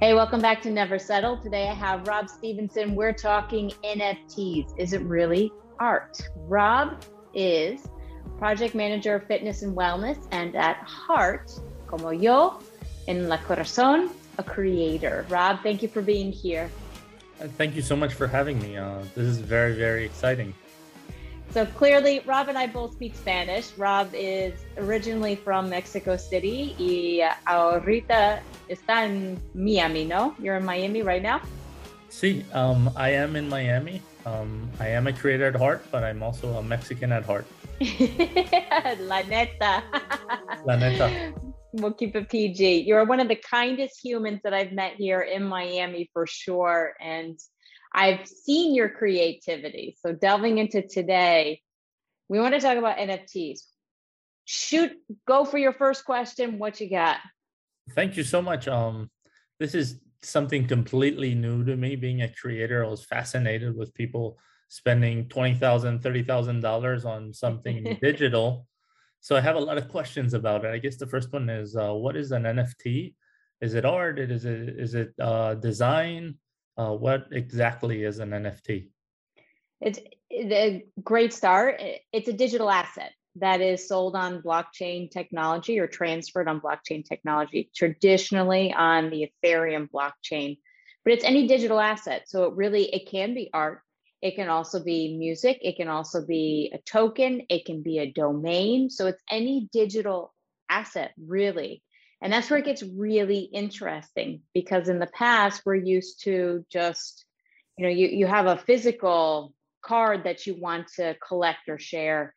Hey, welcome back to Never Settle. Today I have Rob Stevenson. We're talking NFTs. Is it really art? Rob is project manager of fitness and wellness, and at heart, como yo, in la corazón, a creator. Rob, thank you for being here. Uh, thank you so much for having me. Uh, this is very, very exciting. So clearly, Rob and I both speak Spanish. Rob is originally from Mexico City y ahorita está en Miami, ¿no? You're in Miami right now? Sí, um, I am in Miami. Um, I am a creator at heart, but I'm also a Mexican at heart. La neta. La neta. We'll keep it PG. You're one of the kindest humans that I've met here in Miami for sure. And I've seen your creativity. So delving into today, we want to talk about NFTs. Shoot, go for your first question. What you got? Thank you so much. Um, this is something completely new to me. Being a creator, I was fascinated with people spending $20,000, $30,000 on something digital. So I have a lot of questions about it. I guess the first one is uh, what is an NFT? Is it art? Is it, is it uh, design? Uh, what exactly is an NFT? It's a great start. It's a digital asset that is sold on blockchain technology or transferred on blockchain technology, traditionally on the Ethereum blockchain. But it's any digital asset. So it really it can be art, it can also be music, it can also be a token, it can be a domain. So it's any digital asset, really. And that's where it gets really interesting because in the past, we're used to just, you know, you, you have a physical card that you want to collect or share.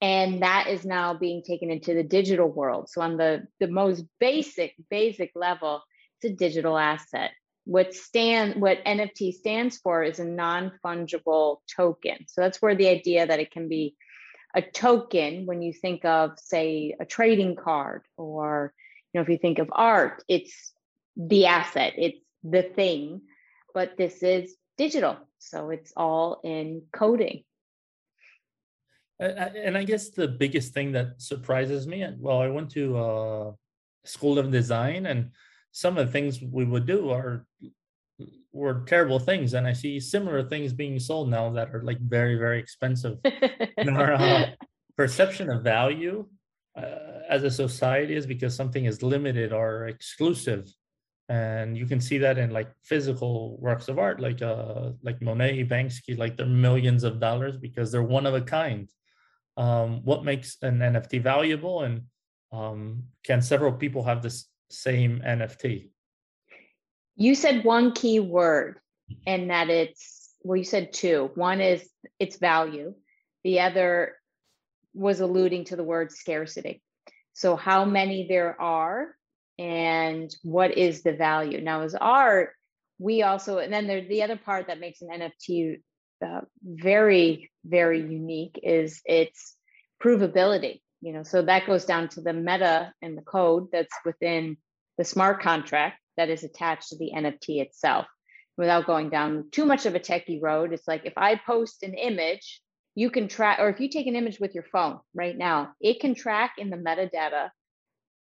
And that is now being taken into the digital world. So on the, the most basic, basic level, it's a digital asset. What stand what NFT stands for is a non-fungible token. So that's where the idea that it can be a token when you think of, say, a trading card or know if you think of art it's the asset it's the thing but this is digital so it's all in coding. And i guess the biggest thing that surprises me and well i went to uh, school of design and some of the things we would do are were terrible things and i see similar things being sold now that are like very very expensive. And our uh, perception of value uh, as a society is because something is limited or exclusive. And you can see that in like physical works of art like uh like monet banksy like they're millions of dollars because they're one of a kind. Um what makes an nft valuable? And um can several people have this same nft you said one key word and that it's well you said two. One is its value. The other was alluding to the word scarcity. So, how many there are and what is the value? Now, as art, we also, and then there's the other part that makes an NFT uh, very, very unique is its provability. You know, so that goes down to the meta and the code that's within the smart contract that is attached to the NFT itself. Without going down too much of a techie road, it's like if I post an image you can track, or if you take an image with your phone right now, it can track in the metadata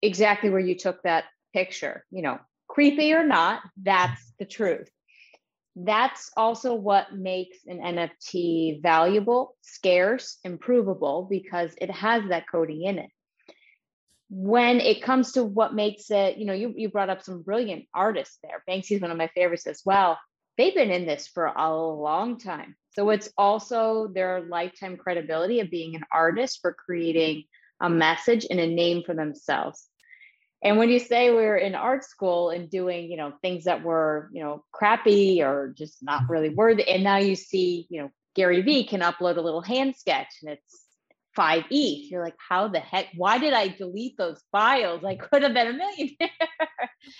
exactly where you took that picture. You know, creepy or not, that's the truth. That's also what makes an NFT valuable, scarce, improvable because it has that coding in it. When it comes to what makes it, you know, you, you brought up some brilliant artists there. Banksy is one of my favorites as well. They've been in this for a long time so it's also their lifetime credibility of being an artist for creating a message and a name for themselves. And when you say we're in art school and doing, you know, things that were, you know, crappy or just not mm-hmm. really worthy, and now you see, you know, Gary Vee can upload a little hand sketch and it's five ETH. You're like, how the heck? Why did I delete those files? I could have been a millionaire.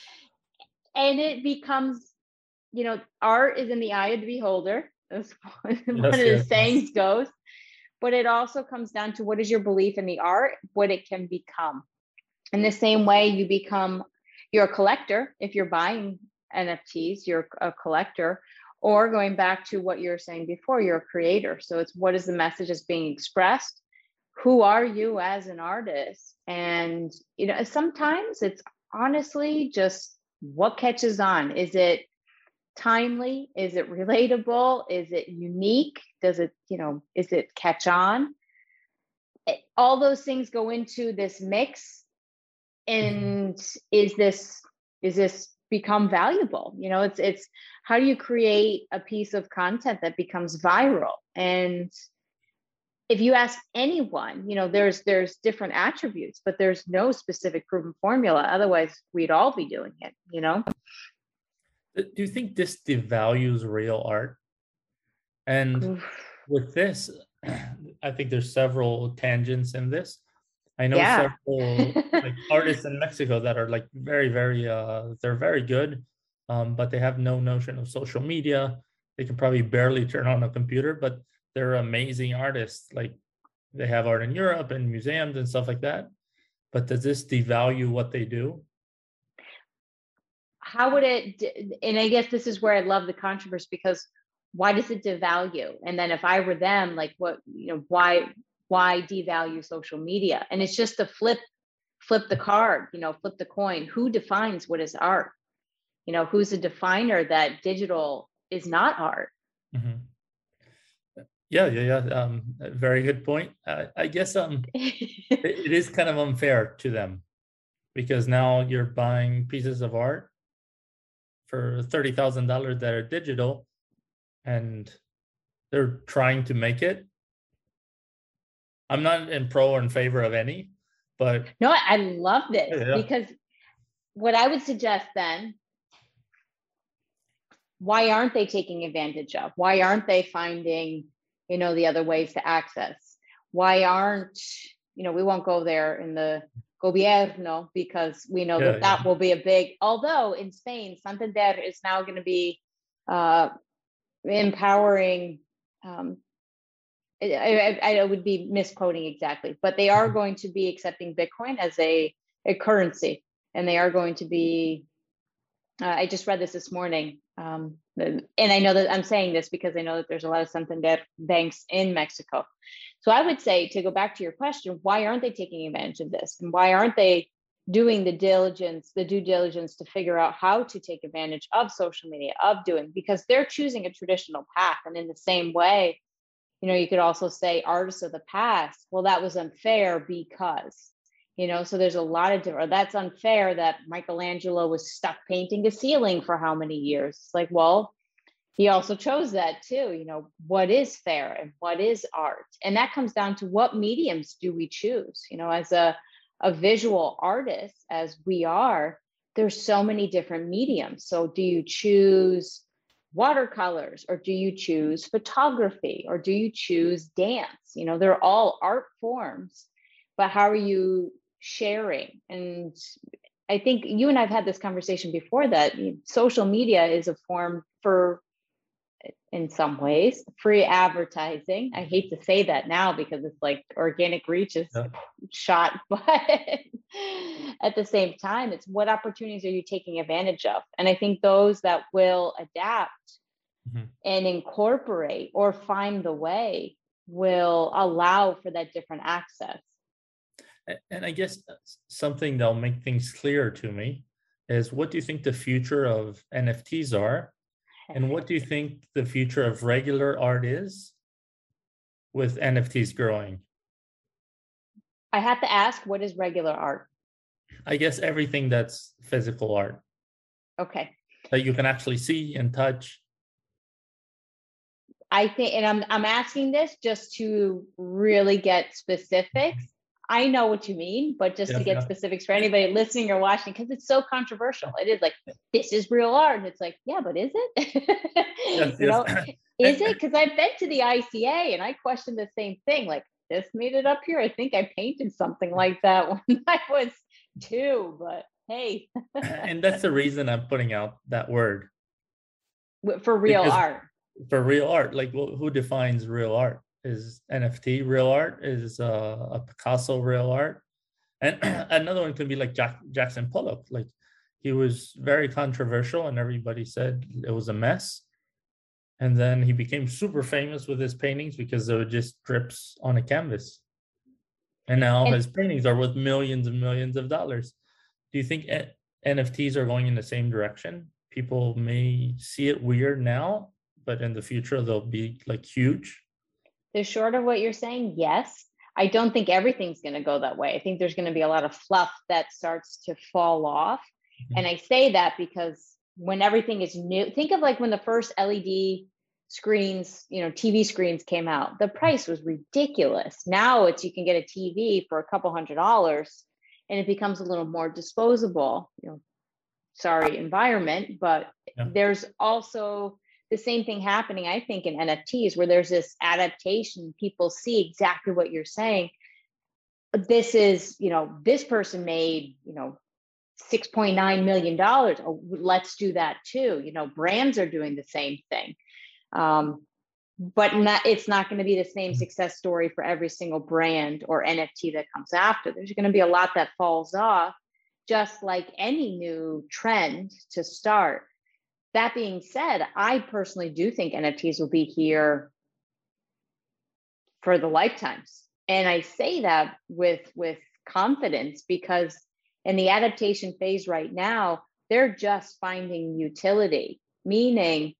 and it becomes, you know, art is in the eye of the beholder as one yes, of the sayings goes. But it also comes down to what is your belief in the art, what it can become. In the same way, you become you're a collector if you're buying NFTs, you're a collector, or going back to what you were saying before, you're a creator. So it's what is the message that's being expressed? Who are you as an artist? And you know, sometimes it's honestly just what catches on? Is it timely? Is it relatable? Is it unique? Does it, you know, is it catch on? Eh, all those things go into this mix. And is this is this become valuable? You know, it's it's how do you create a piece of content that becomes viral? And if you ask anyone, you know, there's there's different attributes, but there's no specific proven formula. Otherwise, we'd all be doing it, you know. Do you think this devalues real art? And Oof. with this, I think there's several tangents in this. I know yeah. several like artists in Mexico that are like very, very uh they're very good, um, but they have no notion of social media. They can probably barely turn on a computer, but they're amazing artists. Like they have art in Europe and museums and stuff like that. But does this devalue what they do? How would it? And I guess this is where I love the controversy because why does it devalue? And then if I were them, like what you know, why why devalue social media? And it's just to flip flip the card, you know, flip the coin. Who defines what is art? You know, who's a definer that digital is not art? Mm-hmm. Yeah, yeah, yeah. Um, very good point. Uh, I guess um, it, it is kind of unfair to them because now you're buying pieces of art for thirty thousand dollars that are digital, and they're trying to make it. I'm not in pro or in favor of any, but no, I love this yeah. because what I would suggest then why aren't they taking advantage of? Why aren't they finding you know the other ways to access why aren't you know we won't go there in the gobierno because we know yeah, that that will be a big although in spain santander is now going to be uh, empowering um, I, I, I, would be misquoting exactly but they are mm-hmm. going to be accepting bitcoin as a, a currency and they are going to be uh, i just read this this morning um, and I know that I'm saying this because I know that there's a lot of Santander banks in Mexico. So I would say to go back to your question, why aren't they taking advantage of this? And why aren't they doing the diligence, the due diligence to figure out how to take advantage of social media, of doing, because they're choosing a traditional path. And in the same way, you know, you could also say artists of the past, well, that was unfair because you know so there's a lot of different that's unfair that michelangelo was stuck painting a ceiling for how many years it's like well he also chose that too you know what is fair and what is art? And that comes down to what mediums do we choose? You know as a a visual artist as we are there's so many different mediums. So do you choose watercolors or do you choose photography or do you choose dance? You know they're all art forms but how are you sharing? And i think you and i've had this conversation before that social media is a form for in some ways free advertising i hate to say that now because it's like organic reach is yeah. shot but at the same time it's what opportunities are you taking advantage of and i think those that will adapt mm-hmm. and incorporate or find the way will allow for that different access and I guess something that'll make things clearer to me is what do you think the future of NFTs are? And what do you think the future of regular art is with NFTs growing? I have to ask, what is regular art? I guess everything that's physical art. Okay. That you can actually see and touch. I think, and I'm I'm asking this just to really get specifics. I know what you mean, but just to get yeah. specifics for anybody listening or watching, because it's so controversial. It is like, this is real art. And it's like, yeah, but is it? yes, you know, is it? Because I've been to the ICA and I questioned the same thing. Like, this made it up here. I think I painted something mm. like that when I was two, but hey. and that's the reason I'm putting out that word. For real because art. For real art. Like, who defines real art? Is NFT real art? Is uh, a Picasso real art? And another one could be like Jack, Jackson Pollock. Like he was very controversial, and everybody said it was a mess. And then he became super famous with his paintings because they were just drips on a canvas. And now and, his paintings are worth millions and millions of dollars. Do you think NFTs are going in the same direction. People may see it weird now, but in the future they'll be like huge. The short of what you're saying, yes. I don't think everything's going to go that way. I think there's going to be a lot of fluff that starts to fall off. Mm-hmm. And I say that because when everything is new, think of like when the first LED screens, you know, TV screens came out, the price was ridiculous. Now it's you can get a TV for a couple hundred dollars and it becomes a little more disposable, you know, sorry, environment, but yeah. there's also the same thing happening, I think, in NFTs, where there's this adaptation. People see exactly what you're saying. This is, you know, this person made, you know, $6.9 million. Oh, let's do that too. You know, brands are doing the same thing. Um, but not, it's not going to be the same mm-hmm. success story for every single brand or NFT that comes after. There's going to be a lot that falls off, just like any new trend to start. That being said, I personally do think NFTs will be here for the lifetimes. And I say that with with confidence because in the adaptation phase right now, they're just finding utility, meaning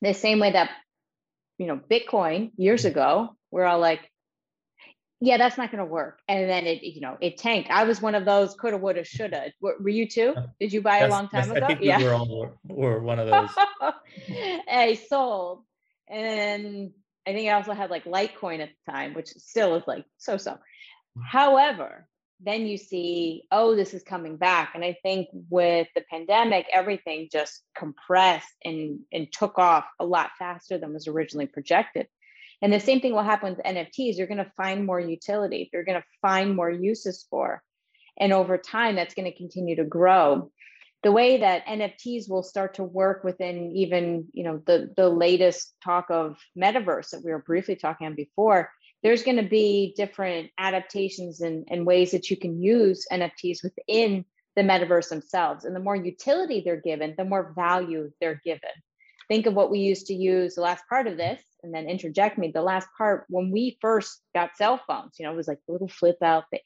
the same way that you know Bitcoin years mm-hmm. ago, we're all like, yeah, that's not going to work. And then it, you know, it tanked. I was one of those coulda, woulda, shoulda. Were, you too? Did you buy yes, a long time ago? I think yeah. we were all were one of those. I sold, and I think I also had like Litecoin at the time, which still is like so so. Mm. However, then you see, oh, this is coming back, and I think with the pandemic, everything just compressed and and took off a lot faster than was originally projected. And the same thing will happen with NFTs. You're going to find more utility. You're going to find more uses for. And over time, that's going to continue to grow. The way that NFTs will start to work within even, you know, the, the latest talk of metaverse that we were briefly talking on before, there's going to be different adaptations and, and ways that you can use NFTs within the metaverse themselves. And the more utility they're given, the more value they're given think of what we used to use the last part of this and then interject me. The last part when we first got cell phones you know it was like a little flip out thing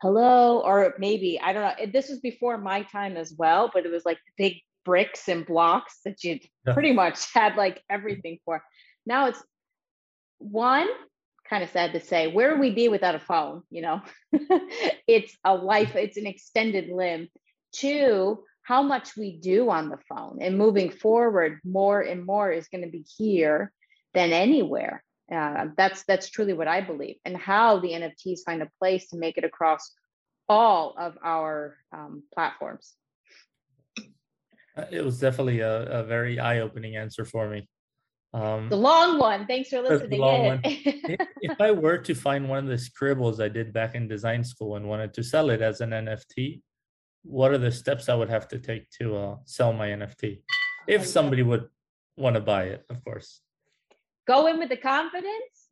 hello or maybe i don't know this was before my time as well but it was like big bricks and blocks that you yeah. pretty much had like everything for. Now it's one kind of sad to say where would we be without a phone you know? It's a life it's an extended limb. Two how much we do on the phone and moving forward more and more is going to be here than anywhere. Uh, that's that's truly what i believe and how the nfts find a place to make it across all of our um, platforms. Uh, it was definitely a, a very eye-opening answer for me. Um, the long one. Thanks for listening in. if, if i were to find one of the scribbles i did back in design school and wanted to sell it as an nft what are the steps I would have to take to uh, sell my NFT if somebody would want to buy it, of course. Go in with the confidence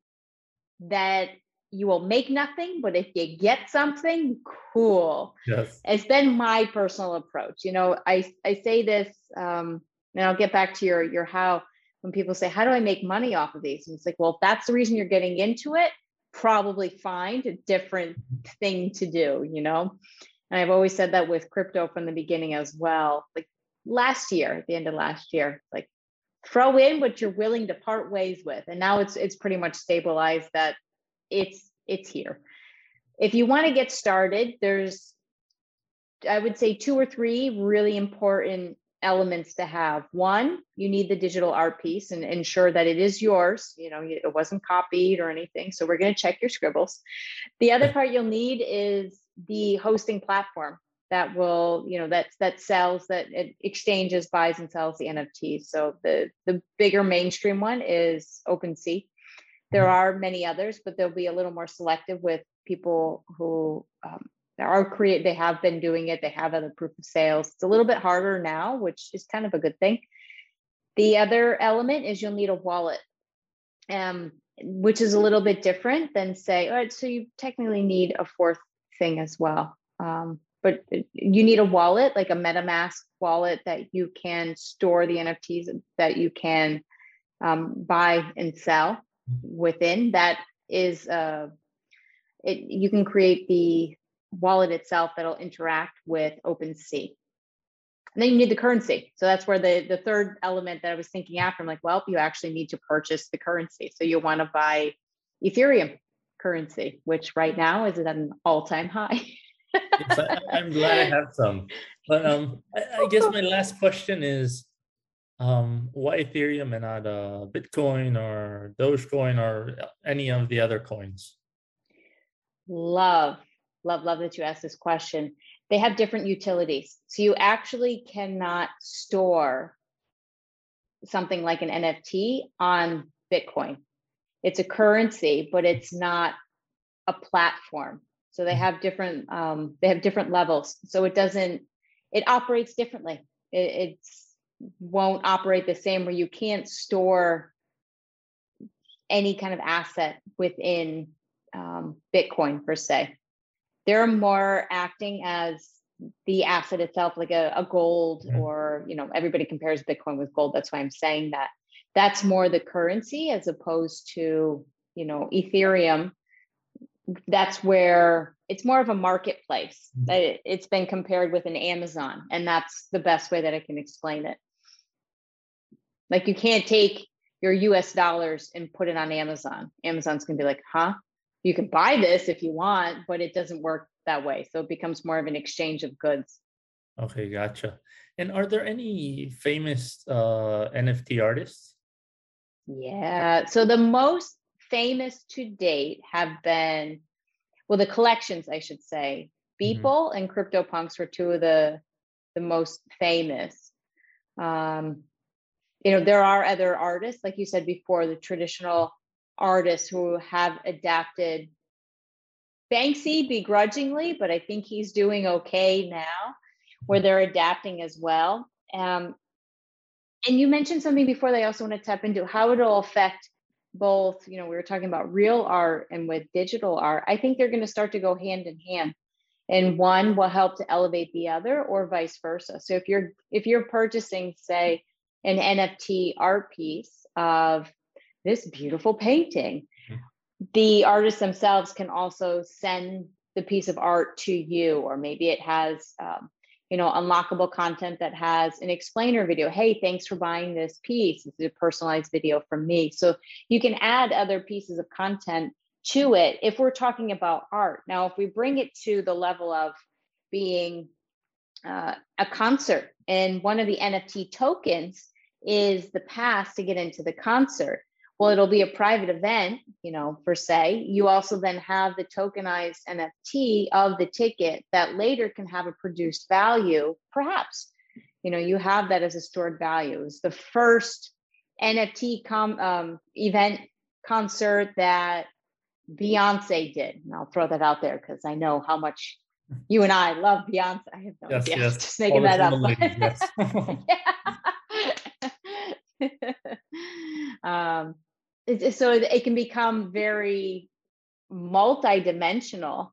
that you will make nothing, but if you get something, cool. Yes. It's been my personal approach. You know, I I say this, um, and I'll get back to your your how when people say, How do I make money off of these? And it's like, well, if that's the reason you're getting into it, probably find a different thing to do, you know. And I've always said that with crypto from the beginning as well. Like last year, at the end of last year, like throw in what you're willing to part ways with. And now it's it's pretty much stabilized that it's it's here. If you want to get started, there's I would say two or three really important elements to have. One, you need the digital art piece and ensure that it is yours. You know, it wasn't copied or anything. So we're going to check your scribbles. The other part you'll need is the hosting platform that will you know that that sells that exchanges buys and sells the nfts so the the bigger mainstream one is OpenSea there mm-hmm. are many others but they'll be a little more selective with people who um, are create they have been doing it they have other proof of sales. It's a little bit harder now which is kind of a good thing. The other element is you'll need a wallet um, which is a little bit different than say all right so you technically need a fourth thing as well. Um, but you need a wallet, like a MetaMask wallet that you can store the NFTs that you can um, buy and sell within. That is, uh, it, you can create the wallet itself that'll interact with OpenSea. And then you need the currency. So that's where the the third element that I was thinking after, I'm like, well, you actually need to purchase the currency. So you want to buy Ethereum currency, which right now is at an all-time high. yes, I, am glad I have some. But um, I, I, guess my last question is, um, why Ethereum and not uh, Bitcoin or Dogecoin or any of the other coins? Love, love, love that you asked this question they have different utilities. So you actually cannot store something like an NFT on Bitcoin. It's a currency, but it's not a platform. So they mm-hmm. have different um, they have different levels. So it doesn't it operates differently. It it's won't operate the same where you can't store any kind of asset within um, Bitcoin per se they're more acting as the asset itself like a, a gold mm-hmm. or you know everybody compares bitcoin with gold that's why i'm saying that that's more the currency as opposed to you know ethereum that's where it's more of a marketplace mm-hmm. it's been compared with an amazon and that's the best way that i can explain it like you can't take your us dollars and put it on amazon amazon's going to be like huh you can buy this if you want, but it doesn't work that way. So it becomes more of an exchange of goods. Okay, gotcha. And are there any famous uh, NFT artists? Yeah. So the most famous to date have been, well, the collections, I should say. Mm-hmm. Beeple mm-hmm. and CryptoPunks were two of the the most famous. Um, you know, there are other artists, like you said before, the traditional artists who have adapted Banksy begrudgingly, but I think he's doing okay now, where they're adapting as well. Um, and you mentioned something before that I also want to tap into how it'll affect both, you know, we were talking about real art and with digital art. I think they're going to start to go hand in hand. And one will help to elevate the other or vice versa. So if you're if you're purchasing, say, an NFT art piece of this beautiful painting. Mm-hmm. The artists themselves can also send the piece of art to you, or maybe it has, um, you know, unlockable content that has an explainer video. Hey, thanks for buying this piece. This is a personalized video from me. So you can add other pieces of content to it if we're talking about art. Now, if we bring it to the level of being uh, a concert, and one of the NFT tokens is the pass to get into the concert well it'll be a private event you know per se. You also then have the tokenized nft of the ticket that later can have a produced value perhaps. You know you have that as a stored value. It's the first nft com, um, event concert that beyonce did. And i'll throw that out there because i know how much you and i love beyonce. I have no yes, idea. yes. just making that up. ladies, yes. um, so it can become very multi-dimensional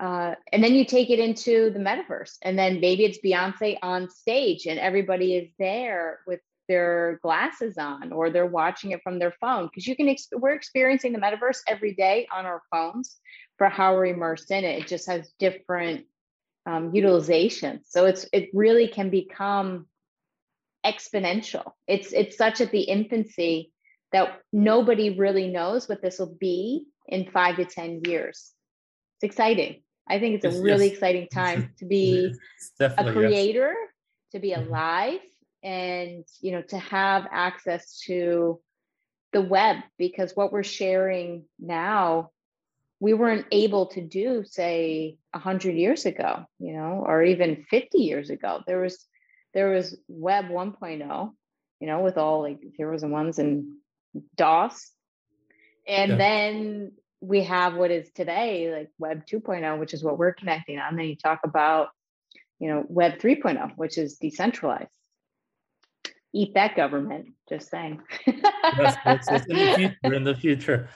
uh, and then you take it into the metaverse and then maybe it's beyonce on stage and everybody is there with their glasses on or they're watching it from their phone because you can ex- we're experiencing the metaverse every day on our phones for how we're immersed in it. It just has different um, utilization so it's it really can become exponential. It's it's such at the infancy that nobody really knows what this will be in five to 10 years. It's exciting. I think it's a really yes. exciting time to be a creator, yes. to be mm-hmm. alive, and you know, to have access to the web because what we're sharing now we weren't able to do say 100 years ago you know or even 50 years ago there was there was web 1.0 you know with all like zeros and ones and DOS. And yeah. then we have what is today like Web 2.0, which is what we're connecting on. Then you talk about, you know, Web 3.0, which is decentralized. Eat that government, just saying. yes, in the future. In the future.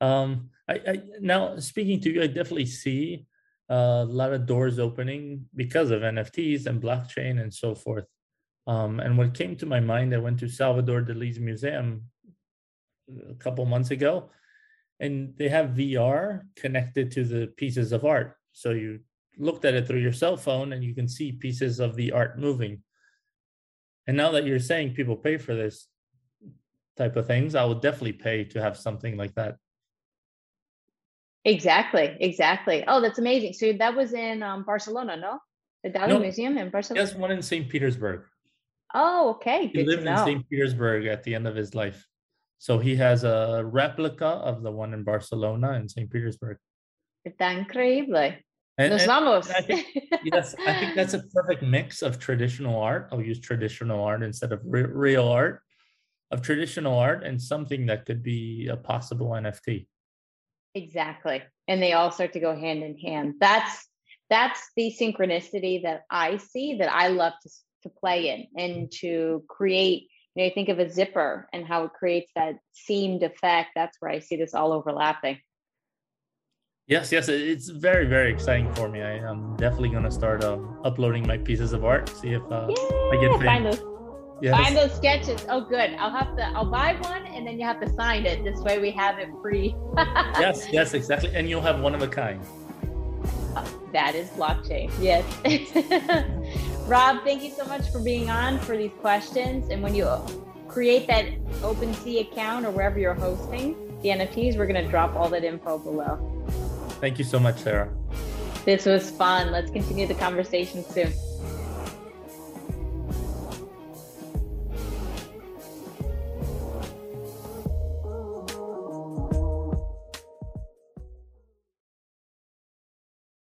Um, I, I now speaking to you, I definitely see a lot of doors opening because of NFTs and blockchain and so forth. Um, and what came to my mind, I went to Salvador Dali's museum a couple months ago, and they have VR connected to the pieces of art. So you looked at it through your cell phone and you can see pieces of the art moving. And now that you're saying people pay for this type of things, I would definitely pay to have something like that. Exactly, exactly. Oh, that's amazing. So that was in um, Barcelona, no? The Dali No. Museum in Barcelona. Yes, one in St. Petersburg. Oh, okay. He Good to lived in. St. Petersburg at the end of his life. So he has a replica of the one in Barcelona and St. Petersburg. Está increíble. And, Nos and vamos. I think- yes, I think that's a perfect mix of traditional art. I'll use traditional art instead of re- real art, of traditional art and something that could be a possible NFT. Exactly. And they all start to go hand in hand. That's that's the synchronicity that I see that I love to to play in and to create, you know, you think of a zipper and how it creates that seamed effect. That's where I see this all overlapping. Yes, yes, it's very, very exciting for me. I am definitely going to start um, uploading my pieces of art. See if uh, I get Yeah, find those yes. find those sketches. Oh good. I'll have to I'll buy one and then you have to sign it. This way we have it free. yes, yes, exactly. And you'll have one of a kind. That is blockchain. Yes. Rob, thank you so much for being on for these questions. And when you create that OpenSea account or wherever you're hosting the NFTs, we're going to drop all that info below. Thank you so much, Sara. This was fun. Let's continue the conversation soon.